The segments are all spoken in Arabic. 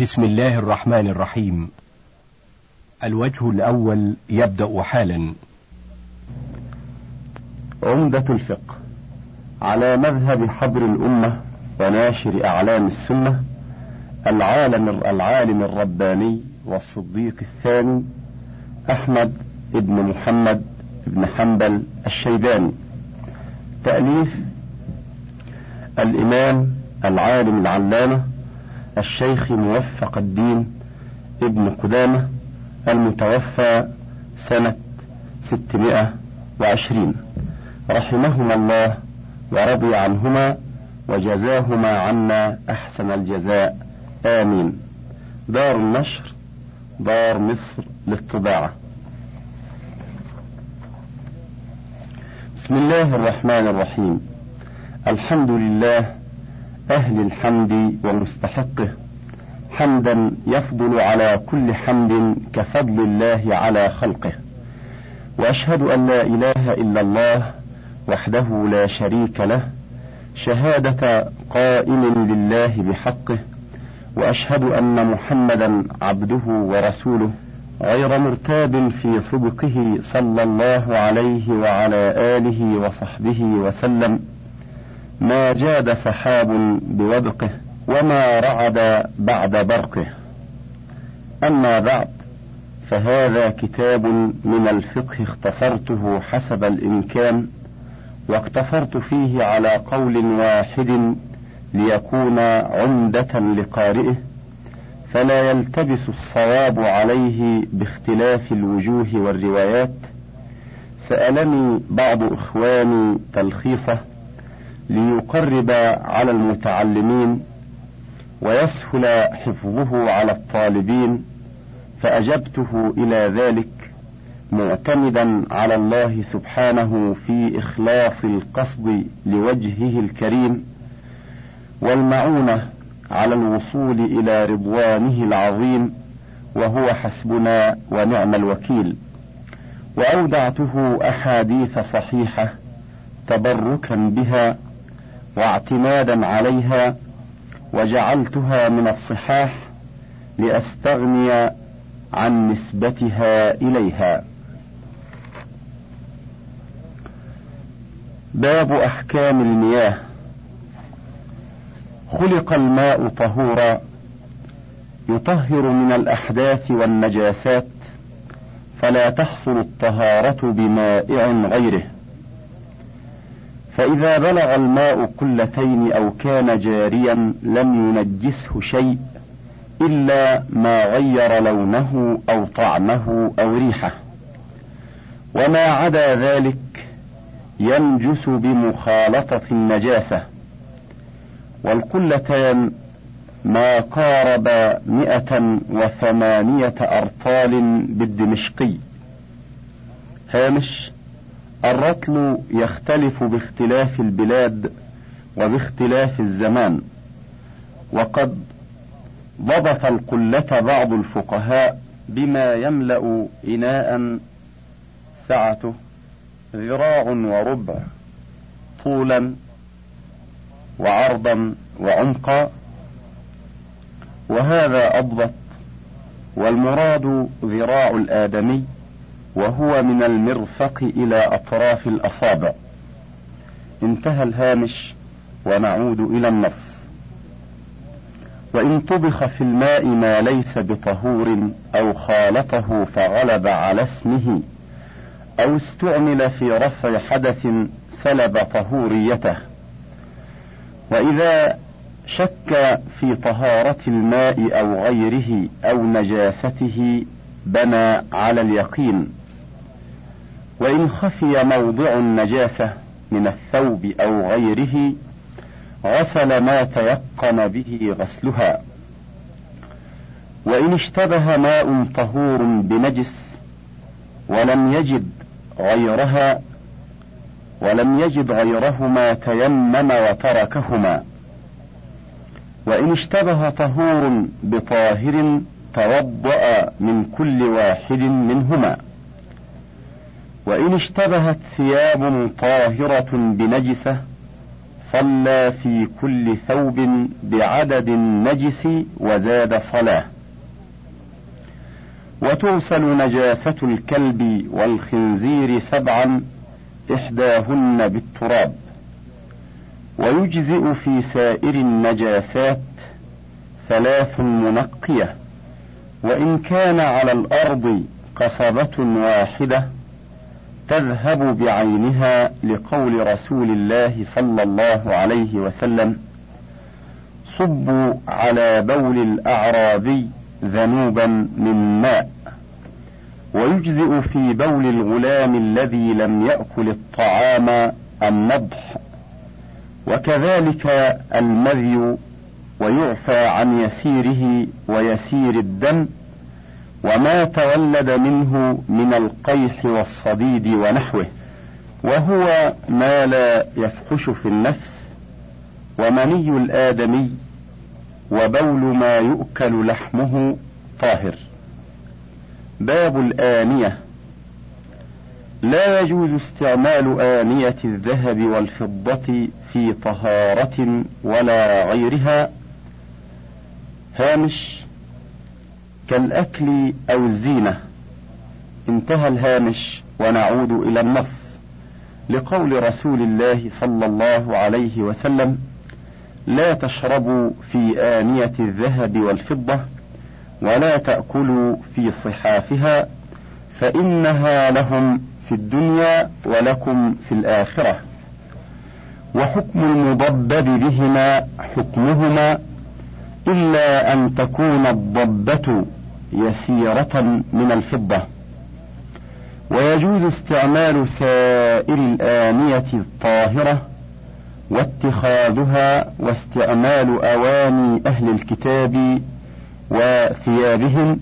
بسم الله الرحمن الرحيم. الوجه الأول يبدأ حالا. عمدة الفقه. على مذهب حبر الأمة وناشر أعلام السنة العالم العالم الرباني والصديق الثاني أحمد بن محمد بن حنبل الشيباني. تأليف الإمام العالم العلامة الشيخ موفق الدين ابن قدامة المتوفى سنة ستمائة وعشرين. رحمهما الله ورضي عنهما وجزاهما عنا أحسن الجزاء. آمين. دار النشر دار مصر للطباعة. بسم الله الرحمن الرحيم. الحمد لله أهل الحمد ومستحقه. حمدا يفضل على كل حمد كفضل الله على خلقه. وأشهد أن لا إله إلا الله وحده لا شريك له. شهادة قائم لله بحقه. وأشهد أن محمدا عبده ورسوله. غير مرتاب في صدقه صلى الله عليه وعلى آله وصحبه وسلم. ما جاد سحاب بوبقه وما رعد بعد برقه. أما بعد فهذا كتاب من الفقه اختصرته حسب الإمكان واقتصرت فيه على قول واحد ليكون عمدة لقارئه فلا يلتبس الصواب عليه باختلاف الوجوه والروايات. سألني بعض إخواني تلخيصه ليقرب على المتعلمين ويسهل حفظه على الطالبين فأجبته إلى ذلك معتمدا على الله سبحانه في إخلاص القصد لوجهه الكريم والمعونة على الوصول إلى رضوانه العظيم وهو حسبنا ونعم الوكيل. وأودعته أحاديث صحيحة تبركا بها واعتمادا عليها وجعلتها من الصحاح لأستغني عن نسبتها إليها. باب أحكام المياه. خلق الماء طهورا يطهر من الأحداث والنجاسات فلا تحصل الطهارة بمائع غيره. فإذا بلغ الماء قلتين أو كان جاريا لم ينجسه شيء إلا ما غير لونه أو طعمه أو ريحه. وما عدا ذلك ينجس بمخالطة النجاسة. والقلتان ما قارب مئة وثمانية أرطال بالدمشقي. هامش؟ الرطل يختلف باختلاف البلاد وباختلاف الزمان وقد ضبط القلة بعض الفقهاء بما يملأ إناء سعته ذراع وربع طولا وعرضا وعمقا. وهذا أضبط والمراد ذراع الآدمي وهو من المرفق إلى أطراف الأصابع. انتهى الهامش ونعود إلى النص. وإن طبخ في الماء ما ليس بطهور أو خالطه فغلب على اسمه أو استعمل في رفع حدث سلب طهوريته. وإذا شك في طهارة الماء أو غيره أو نجاسته بنى على اليقين. وإن خفي موضع النجاسة من الثوب أو غيره غسل ما تيقن به غسلها. وإن اشتبه ماء طهور بنجس ولم يجد غيرها ولم يجد غيرهما تيمم وتركهما. وإن اشتبه طهور بطاهر توضأ من كل واحد منهما. وإن اشتبهت ثياب طاهرة بنجسة صلى في كل ثوب بعدد النجس وزاد صلاة. وتغسل نجاسة الكلب والخنزير سبعا إحداهن بالتراب. ويجزئ في سائر النجاسات ثلاث منقية. وإن كان على الأرض قصبة واحدة تذهب بعينها لقول رسول الله صلى الله عليه وسلم صبوا على بول الأعرابي ذنوبا من ماء ويجزئ في بول الغلام الذي لم يأكل الطعام النضح وكذلك المذي ويعفى عن يسيره ويسير الدم وما تولد منه من القيح والصديد ونحوه وهو ما لا يفحش في النفس ومني الآدمي وبول ما يؤكل لحمه طاهر. باب الآنية. لا يجوز استعمال آنية الذهب والفضة في طهارة ولا غيرها. هامش كالأكل أو الزينة. انتهى الهامش ونعود إلى النص. لقول رسول الله صلى الله عليه وسلم لا تشربوا في آنية الذهب والفضة ولا تأكلوا في صحافها فإنها لهم في الدنيا ولكم في الآخرة. وحكم المضبب بهما حكمهما إلا أن تكون الضبة يسيرة من الفضة. ويجوز استعمال سائر الآنية الطاهرة واتخاذها واستعمال أواني أهل الكتاب وثيابهم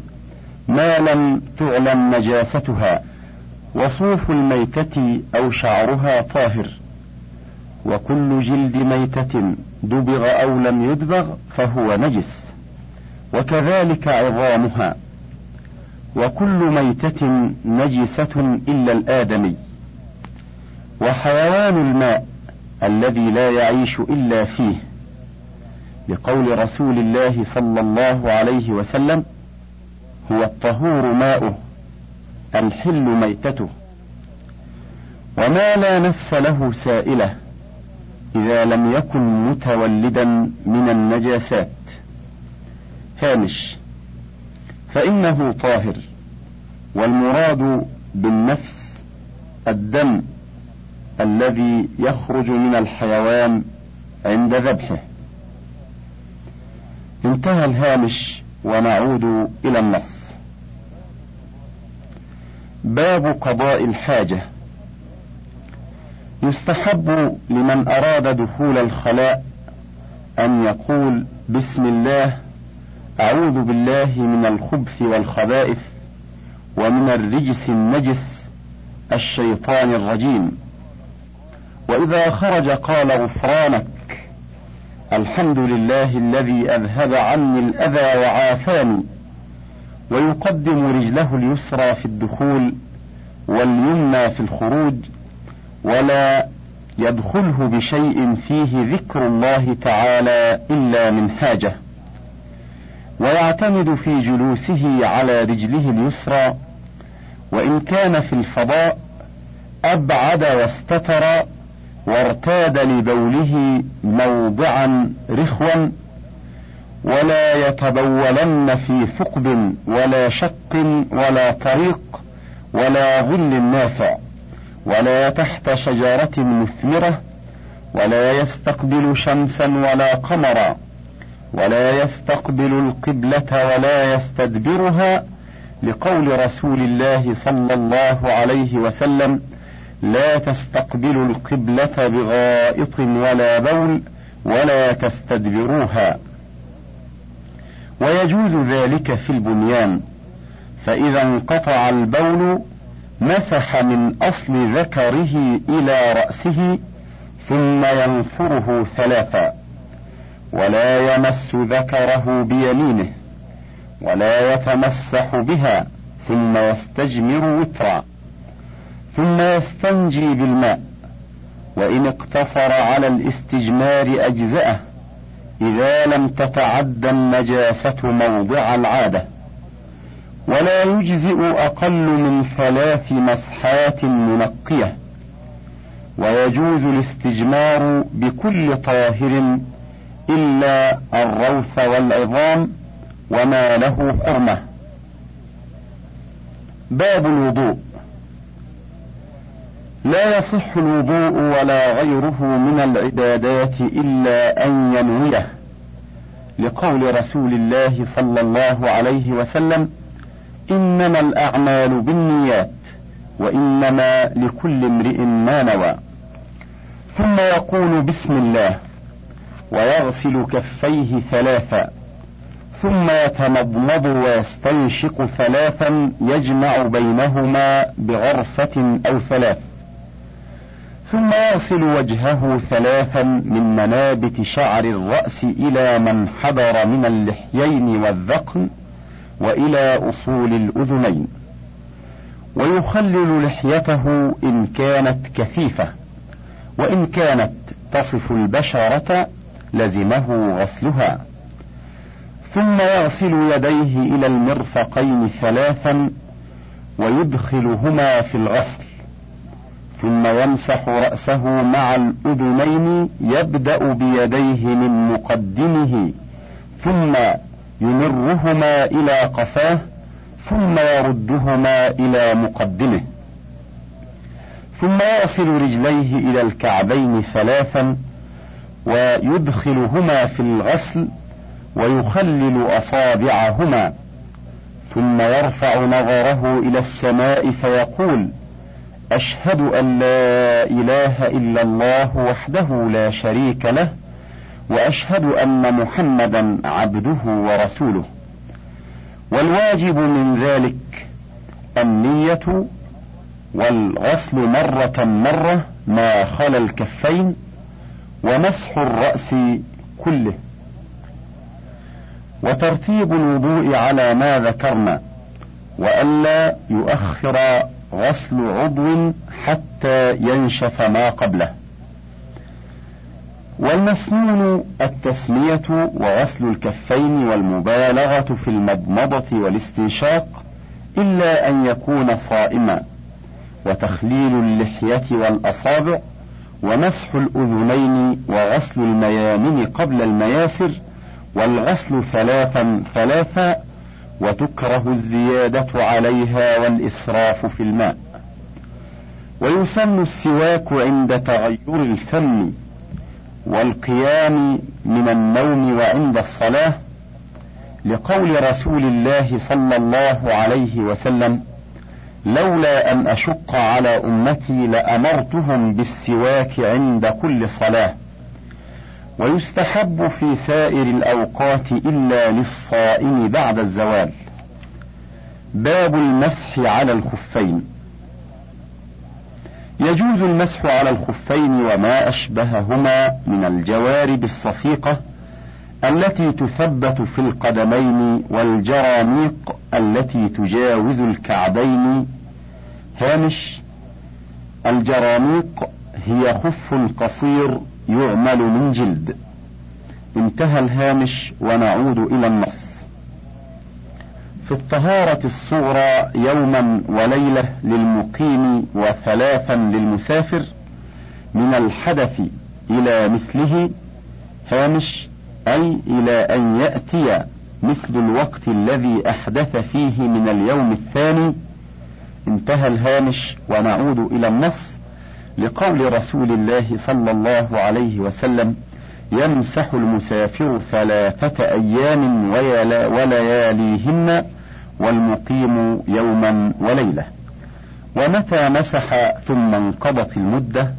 ما لم تعلم نجاستها. وصوف الميتة أو شعرها طاهر. وكل جلد ميتة دبغ أو لم يدبغ فهو نجس. وكذلك عظامها. وكل ميتة نجسة إلا الآدمي. وحيوان الماء الذي لا يعيش إلا فيه. لقول رسول الله صلى الله عليه وسلم هو الطهور ماؤه الحل ميتته. وما لا نفس له سائلة إذا لم يكن متولدا من النجاسات. هامش فإنه طاهر. والمراد بالنفس الدم الذي يخرج من الحيوان عند ذبحه. انتهى الهامش ونعود إلى النص. باب قضاء الحاجة. يستحب لمن أراد دخول الخلاء أن يقول بسم الله أعوذ بالله من الخبث والخبائث ومن الرجس النجس الشيطان الرجيم. وإذا خرج قال غفرانك الحمد لله الذي أذهب عني الأذى وعافاني ويقدم رجله اليسرى في الدخول واليمنى في الخروج ولا يدخله بشيء فيه ذكر الله تعالى إلا من حاجة. ويعتمد في جلوسه على رجله اليسرى وإن كان في الفضاء أبعد واستتر وارتاد لبوله موضعا رخوا ولا يتبولن في ثقب ولا شق ولا طريق ولا ظل نافع ولا تحت شجرة مثمرة ولا يستقبل شمسا ولا قمرا. ولا يستقبل القبلة ولا يستدبرها لقول رسول الله صلى الله عليه وسلم لا تستقبلوا القبلة بغائط ولا بول ولا تستدبروها. ويجوز ذلك في البنيان. فإذا انقطع البول مسح من أصل ذكره إلى رأسه ثم ينفره ثلاثا. ولا يمس ذكره بيمينه ولا يتمسح بها ثم يستجمر وترا ثم يستنجي بالماء وإن اقتصر على الاستجمار أجزأه إذا لم تتعدى النجاسة موضع العادة ولا يجزئ أقل من ثلاث مسحات منقية ويجوز الاستجمار بكل طاهر إلا الروث والعظام وما له حرمة. باب الوضوء. لا يصح الوضوء ولا غيره من العبادات إلا أن ينويه لقول رسول الله صلى الله عليه وسلم إنما الأعمال بالنيات وإنما لكل امرئ ما نوى. ثم يقول بسم الله. ويغسل كفيه ثلاثا ثم يتمضمض ويستنشق ثلاثا يجمع بينهما بغرفة أو ثلاث ثم يغسل وجهه ثلاثا من منابت شعر الرأس إلى من حضر من اللحيين والذقن وإلى أصول الأذنين ويخلل لحيته إن كانت كثيفة وإن كانت تصف البشرة لزمه غسلها. ثم يغسل يديه إلى المرفقين ثلاثا ويدخلهما في الغسل. ثم يمسح رأسه مع الأذنين يبدأ بيديه من مقدمه. ثم يمرهما إلى قفاه. ثم يردهما إلى مقدمه. ثم يغسل رجليه إلى الكعبين ثلاثا ويدخلهما في الغسل ويخلل أصابعهما ثم يرفع نظره إلى السماء فيقول أشهد أن لا إله إلا الله وحده لا شريك له وأشهد أن محمدا عبده ورسوله. والواجب من ذلك النية والغسل مرة مرة ما خلا الكفين ومسح الرأس كله. وترتيب الوضوء على ما ذكرنا وألا يؤخر غسل عضو حتى ينشف ما قبله. والمسنون التسمية وغسل الكفين والمبالغة في المضمضة والاستنشاق إلا أن يكون صائما وتخليل اللحية والأصابع ومسح الأذنين وغسل الميامن قبل المياسر والغسل ثلاثا ثلاثا وتكره الزيادة عليها والإسراف في الماء. ويسن السواك عند تغير الفم والقيام من النوم وعند الصلاة لقول رسول الله صلى الله عليه وسلم لولا أن أشق على أمتي لأمرتهم بالسواك عند كل صلاة. ويستحب في سائر الأوقات إلا للصائم بعد الزوال. باب المسح على الخفين. يجوز المسح على الخفين وما أشبههما من الجوارب الصفيقة التي تثبت في القدمين والجرانيق التي تجاوز الكعبين هامش الجرانيق هي خف قصير يعمل من جلد. انتهى الهامش ونعود إلى النص. في الطهارة الصغرى يوما وليلة للمقيم وثلاثا للمسافر من الحدث إلى مثله هامش أي إلى أن يأتي مثل الوقت الذي أحدث فيه من اليوم الثاني. انتهى الهامش ونعود إلى النص لقول رسول الله صلى الله عليه وسلم يمسح المسافر ثلاثة أيام ولياليهن والمقيم يوما وليلة. ومتى مسح ثم انقضت المدة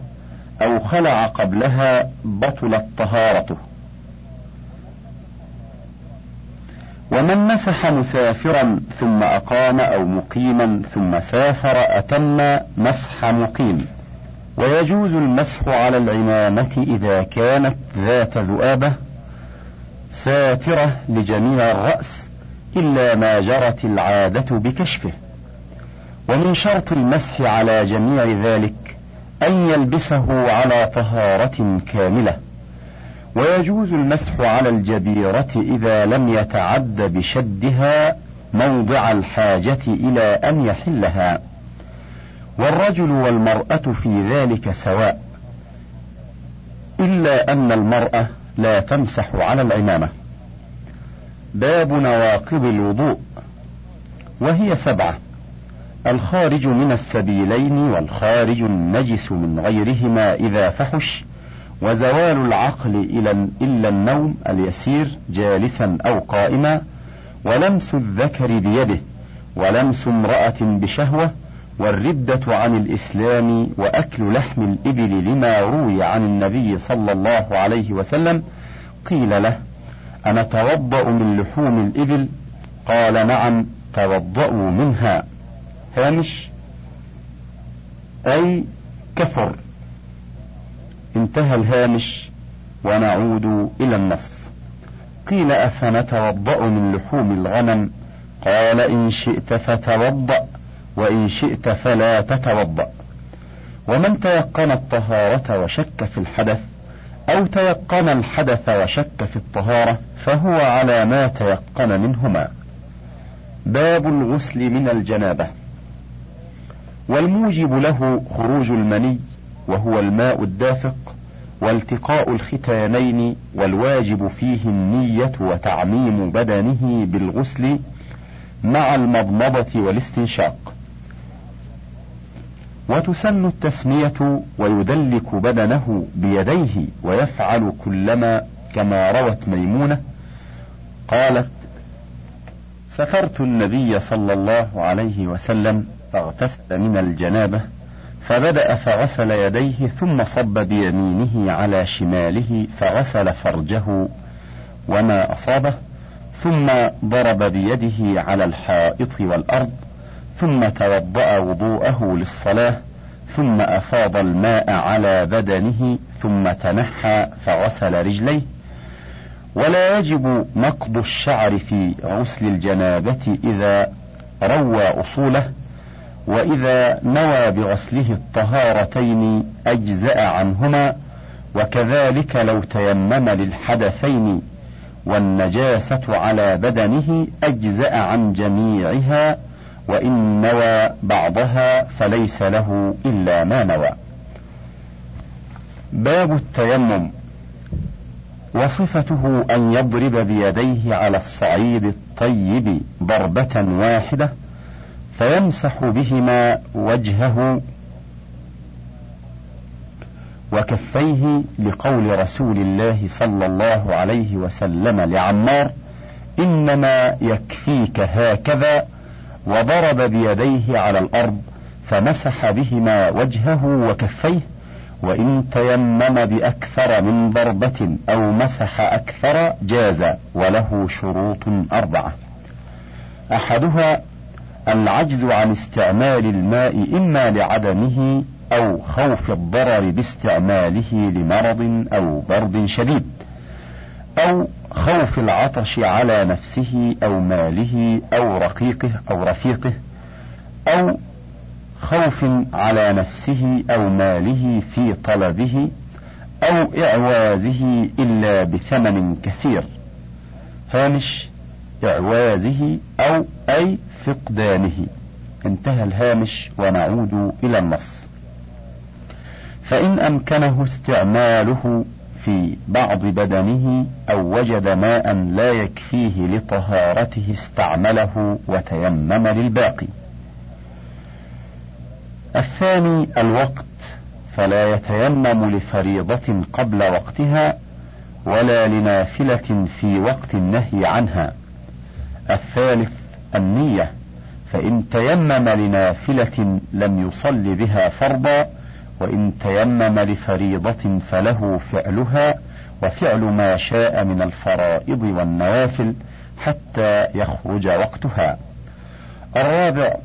أو خلع قبلها بطلت طهارته. ومن مسح مسافرا ثم أقام أو مقيما ثم سافر أتم مسح مقيم. ويجوز المسح على العمامة إذا كانت ذات ذؤابة ساترة لجميع الرأس إلا ما جرت العادة بكشفه. ومن شرط المسح على جميع ذلك أن يلبسه على طهارة كاملة. ويجوز المسح على الجبيرة إذا لم يتعد بشدها موضع الحاجة إلى أن يحلها. والرجل والمرأة في ذلك سواء إلا أن المرأة لا تمسح على العمامة. باب نواقض الوضوء وهي سبعة الخارج من السبيلين والخارج النجس من غيرهما إذا فحش وزوال العقل إلى إلا النوم اليسير جالسا أو قائما ولمس الذكر بيده ولمس امرأة بشهوة والردة عن الإسلام وأكل لحم الإبل لما روي عن النبي صلى الله عليه وسلم قيل له أنا توضأ من لحوم الإبل؟ قال نعم توضأوا منها. هامش؟ أي كفر. انتهى الهامش ونعود إلى النص. قيل أفنتوضأ من لحوم الغنم؟ قال إن شئت فتوضأ وإن شئت فلا تتوضأ. ومن تيقن الطهارة وشك في الحدث أو تيقن الحدث وشك في الطهارة فهو على ما تيقن منهما. باب الغسل من الجنابة. والموجب له خروج المني وهو الماء الدافق والتقاء الختانين والواجب فيه النية وتعميم بدنه بالغسل مع المضمضة والاستنشاق. وتسن التسمية ويدلك بدنه بيديه ويفعل كلما كما روت ميمونة. قالت سفرت النبي صلى الله عليه وسلم فاغتسل من الجنابة فبدأ فغسل يديه ثم صب بيمينه على شماله فغسل فرجه وما أصابه ثم ضرب بيده على الحائط والأرض ثم توضأ وضوءه للصلاة ثم أفاض الماء على بدنه ثم تنحى فغسل رجليه. ولا يجب نقض الشعر في غسل الجنابة إذا روى أصوله وإذا نوى بغسله الطهارتين أجزأ عنهما وكذلك لو تيمم للحدثين والنجاسة على بدنه أجزأ عن جميعها وإن نوى بعضها فليس له إلا ما نوى. باب التيمم وصفته أن يضرب بيديه على الصعيد الطيب ضربة واحدة فيمسح بهما وجهه وكفيه لقول رسول الله صلى الله عليه وسلم لعمار إنما يكفيك هكذا وضرب بيديه على الأرض فمسح بهما وجهه وكفيه وإن تيمم بأكثر من ضربة أو مسح أكثر جاز وله شروط أربعة. أحدها العجز عن استعمال الماء إما لعدمه أو خوف الضرر باستعماله لمرض أو برد شديد أو خوف العطش على نفسه أو ماله أو رقيقه أو رفيقه أو خوف على نفسه أو ماله في طلبه أو إعوازه إلا بثمن كثير. هامش إعوازه أو أي فقدانه. انتهى الهامش ونعود إلى النص. فإن أمكنه استعماله في بعض بدنه أو وجد ماء لا يكفيه لطهارته استعمله وتيمم للباقي. الثاني الوقت فلا يتيمم لفريضة قبل وقتها ولا لنافلة في وقت النهي عنها. الثالث النية فإن تيمم لنافلة لم يصل بها فرضا وإن تيمم لفريضة فله فعلها وفعل ما شاء من الفرائض والنوافل حتى يخرج وقتها. الرابع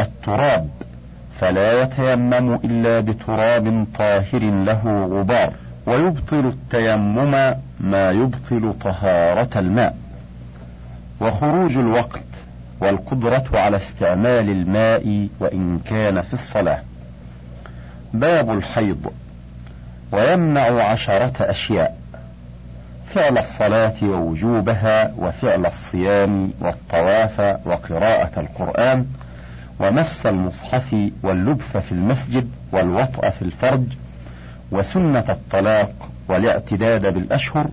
التراب فلا يتيمم إلا بتراب طاهر له غبار ويبطل التيمم ما يبطل طهارة الماء. وخروج الوقت والقدرة على استعمال الماء وإن كان في الصلاة. باب الحيض ويمنع عشرة أشياء فعل الصلاة ووجوبها وفعل الصيام والطواف وقراءة القرآن ومس المصحف واللبث في المسجد والوطأ في الفرج وسنة الطلاق والاعتداد بالأشهر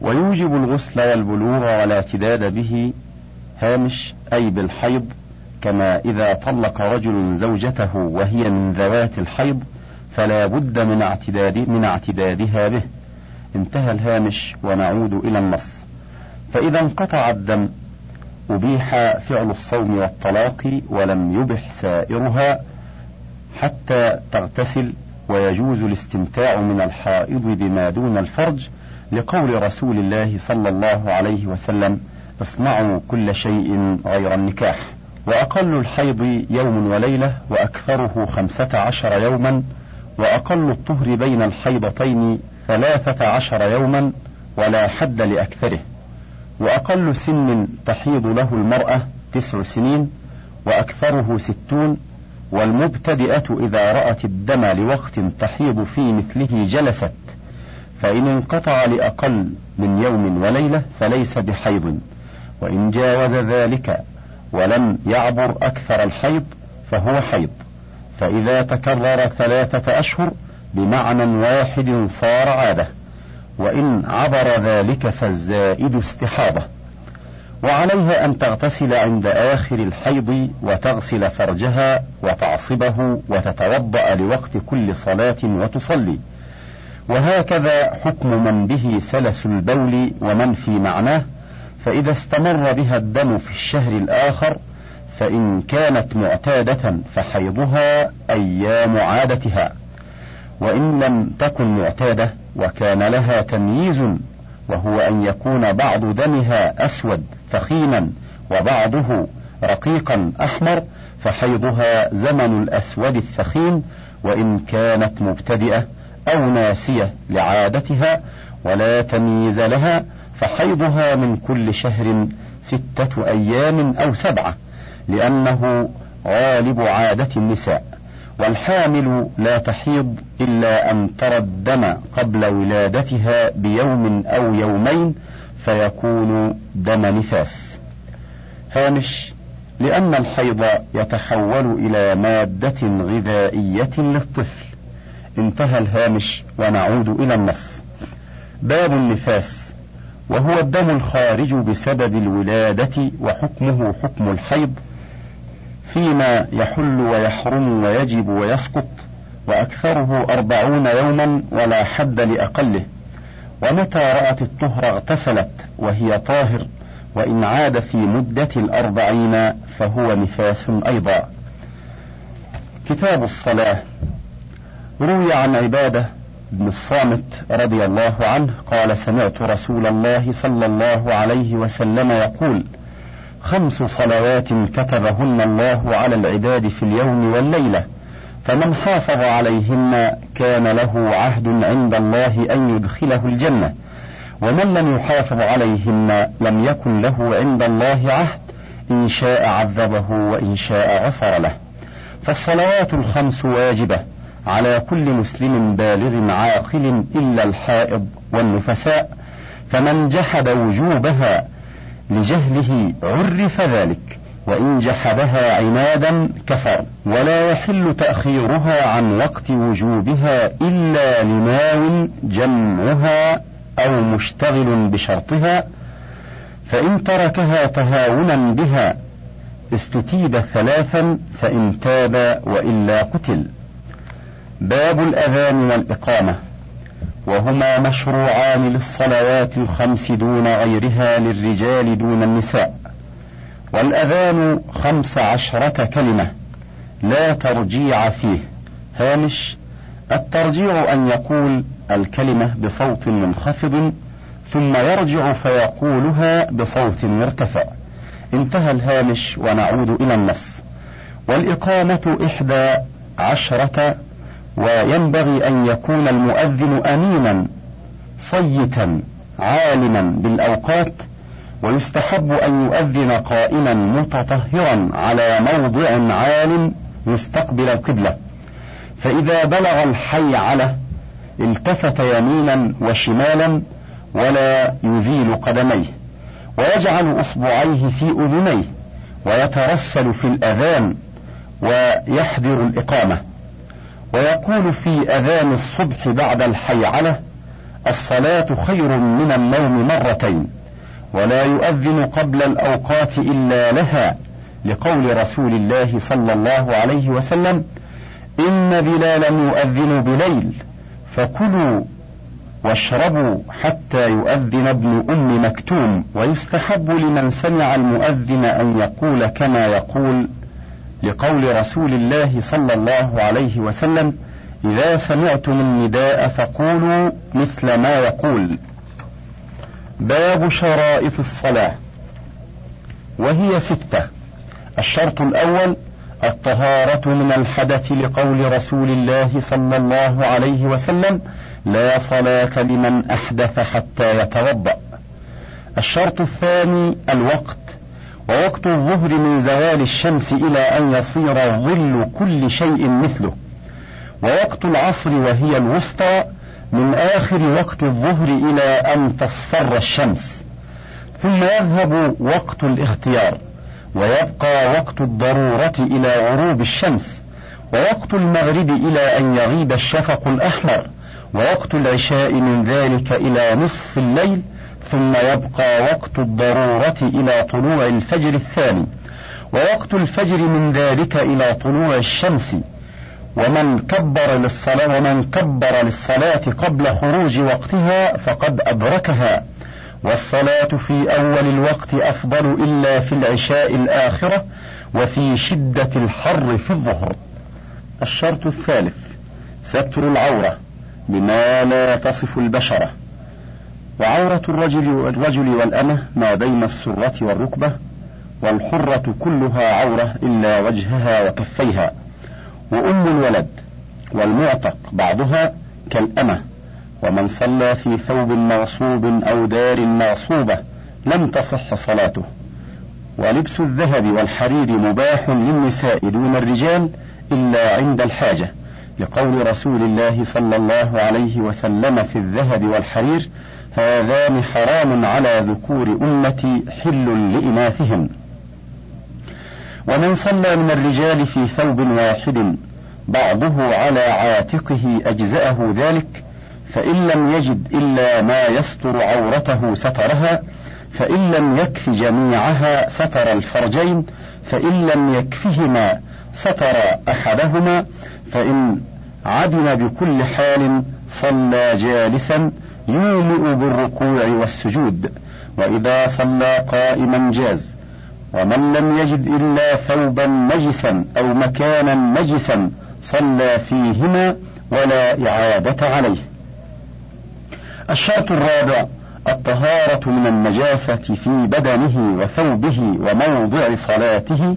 ويوجب الغسل والبلوغ والاعتداد به هامش أي بالحيض كما إذا طلق رجل زوجته وهي من ذوات الحيض فلا بد من اعتداد من اعتدادها به. انتهى الهامش ونعود إلى النص. فإذا انقطع الدم أبيح فعل الصوم والطلاق ولم يبح سائرها حتى تغتسل ويجوز الاستمتاع من الحائض بما دون الفرج لقول رسول الله صلى الله عليه وسلم اصنعوا كل شيء غير النكاح. وأقل الحيض يوم وليلة وأكثره خمسة عشر يوما وأقل الطهر بين الحيضتين ثلاثة عشر يوما ولا حد لأكثره. وأقل سن تحيض له المرأة تسع سنين وأكثره ستون والمبتدئة إذا رأت الدم لوقت تحيض في مثله جلست. فإن انقطع لأقل من يوم وليلة فليس بحيض وإن جاوز ذلك ولم يعبر أكثر الحيض فهو حيض. فإذا تكرر ثلاثة أشهر بمعنى واحد صار عادة وإن عبر ذلك فالزائد استحاضة. وعليها أن تغتسل عند آخر الحيض وتغسل فرجها وتعصبه وتتوضأ لوقت كل صلاة وتصلي. وهكذا حكم من به سلس البول ومن في معناه فإذا استمر بها الدم في الشهر الآخر فإن كانت معتادة فحيضها أيام عادتها. وإن لم تكن معتادة وكان لها تمييز وهو أن يكون بعض دمها أسود ثخينا وبعضه رقيقا أحمر فحيضها زمن الأسود الثخين وإن كانت مبتدئة أو ناسية لعادتها ولا تمييز لها فحيضها من كل شهر ستة أيام أو سبعة لأنه غالب عادة النساء. والحامل لا تحيض إلا أن ترى الدم قبل ولادتها بيوم أو يومين فيكون دم نفاس. هامش لأن الحيض يتحول إلى مادة غذائية للطفل. انتهى الهامش ونعود إلى النص. باب النفاس وهو الدم الخارج بسبب الولادة وحكمه حكم الحيض فيما يحل ويحرم ويجب ويسقط وأكثره أربعون يوما ولا حد لأقله. ومتى رأت الطهر اغتسلت وهي طاهر وإن عاد في مدة الأربعين فهو نفاس أيضا. كتاب الصلاة. روي عن عبادة بن الصامت رضي الله عنه قال سمعت رسول الله صلى الله عليه وسلم يقول خمس صلوات كتبهن الله على العباد في اليوم والليلة فمن حافظ عليهن كان له عهد عند الله أن يدخله الجنة ومن لم يحافظ عليهن لم يكن له عند الله عهد إن شاء عذبه وإن شاء غفر له. فالصلوات الخمس واجبة على كل مسلم بالغ عاقل إلا الحائض والنفساء فمن جحد وجوبها لجهله عرف ذلك وإن جحدها عنادا كفر ولا يحل تأخيرها عن وقت وجوبها إلا لناو جمعها أو مشتغل بشرطها فإن تركها تهاونا بها استتيب ثلاثا فإن تاب وإلا قتل. باب الأذان والإقامة. وهما مشروعان للصلوات الخمس دون غيرها للرجال دون النساء. والأذان خمس عشرة كلمة لا ترجيع فيه. هامش الترجيع أن يقول الكلمة بصوت منخفض ثم يرجع فيقولها بصوت مرتفع. انتهى الهامش ونعود إلى النص. والإقامة إحدى عشرة وينبغي أن يكون المؤذن أمينا صيتا عالما بالأوقات ويستحب أن يؤذن قائما متطهرا على موضع عال مستقبل القبلة. فإذا بلغ الحي على التفت يمينا وشمالا ولا يزيل قدميه ويجعل أصبعيه في أذنيه ويترسل في الأذان ويحذر الإقامة. ويقول في أذان الصبح بعد الحيعلة الصلاة خير من النوم مرتين ولا يؤذن قبل الأوقات إلا لها لقول رسول الله صلى الله عليه وسلم إن بلالا يؤذن بليل فكلوا واشربوا حتى يؤذن ابن أم مكتوم ويستحب لمن سمع المؤذن أن يقول كما يقول لقول رسول الله صلى الله عليه وسلم إذا سمعتم النداء فقولوا مثل ما يقول. باب شرائط الصلاة وهي ستة. الشرط الأول الطهارة من الحدث لقول رسول الله صلى الله عليه وسلم لا صلاة لمن أحدث حتى يتوضأ. الشرط الثاني الوقت، ووقت الظهر من زوال الشمس إلى أن يصير ظل كل شيء مثله. ووقت العصر وهي الوسطى من آخر وقت الظهر إلى أن تصفر الشمس. ثم يذهب وقت الاختيار، ويبقى وقت الضرورة إلى غروب الشمس، ووقت المغرب إلى أن يغيب الشفق الأحمر. ووقت العشاء من ذلك إلى نصف الليل ثم يبقى وقت الضرورة إلى طلوع الفجر الثاني ووقت الفجر من ذلك إلى طلوع الشمس. ومن كبر للصلاة ومن كبر للصلاة قبل خروج وقتها فقد أدركها. والصلاة في أول الوقت أفضل إلا في العشاء الآخرة وفي شدة الحر في الظهر. الشرط الثالث ستر العورة بما لا تصف البشرة. وعورة الرجل والرجل والأمة ما بين السرة والركبة والحرة كلها عورة إلا وجهها وكفيها. وأم الولد والمعتق بعضها كالأمة ومن صلى في ثوب مغصوب أو دار مغصوبة لم تصح صلاته. ولبس الذهب والحرير مباح للنساء دون الرجال إلا عند الحاجة لقول رسول الله صلى الله عليه وسلم في الذهب والحرير هذان حرام على ذكور أمتي حل لإناثهم. ومن صلى من الرجال في ثوب واحد بعضه على عاتقه أجزأه ذلك فإن لم يجد إلا ما يستر عورته سترها فإن لم يكف جميعها ستر الفرجين فإن لم يكفهما ستر أحدهما فإن عدم بكل حال صلى جالسا يومئ بالركوع والسجود وإذا صلى قائما جاز. ومن لم يجد إلا ثوبا نجسا أو مكانا نجسا صلى فيهما ولا إعادة عليه. الشرط الرابع الطهارة من النجاسة في بدنه وثوبه وموضع صلاته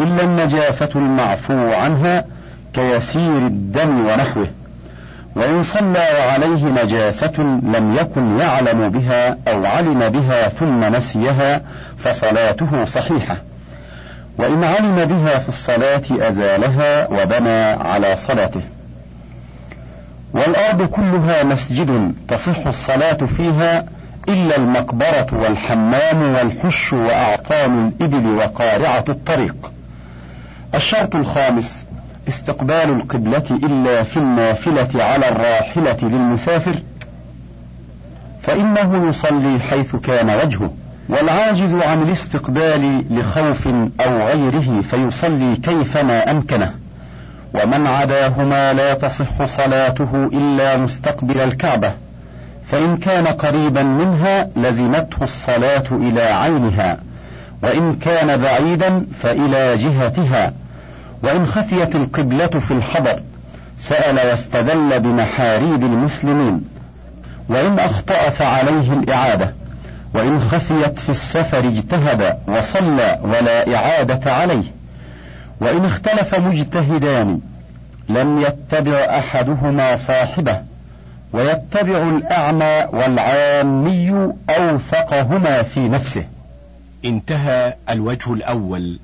إلا النجاسة المعفو عنها كيسير الدم ونحوه. وإن صلى وعليه نجاسة لم يكن يعلم بها أو علم بها ثم نسيها فصلاته صحيحة. وإن علم بها في الصلاة أزالها وبنى على صلاته. والأرض كلها مسجد تصح الصلاة فيها إلا المقبرة والحمام والحش وأعطان الإبل وقارعة الطريق. الشرط الخامس استقبال القبلة إلا في النافلة على الراحلة للمسافر فإنه يصلي حيث كان وجهه والعاجز عن الاستقبال لخوف أو غيره فيصلي كيفما أمكنه ومن عداهما لا تصح صلاته إلا مستقبل الكعبة فإن كان قريبا منها لزمته الصلاة إلى عينها وإن كان بعيدا فإلى جهتها. وإن خفيت القبلة في الحضر سأل واستدل بمحاريب المسلمين وإن أخطأ فعليه الإعادة وإن خفيت في السفر اجتهد وصلى ولا إعادة عليه وإن اختلف مجتهدان لم يتبع أحدهما صاحبه ويتبع الأعمى والعامي أوثقهما في نفسه. انتهى الوجه الأول.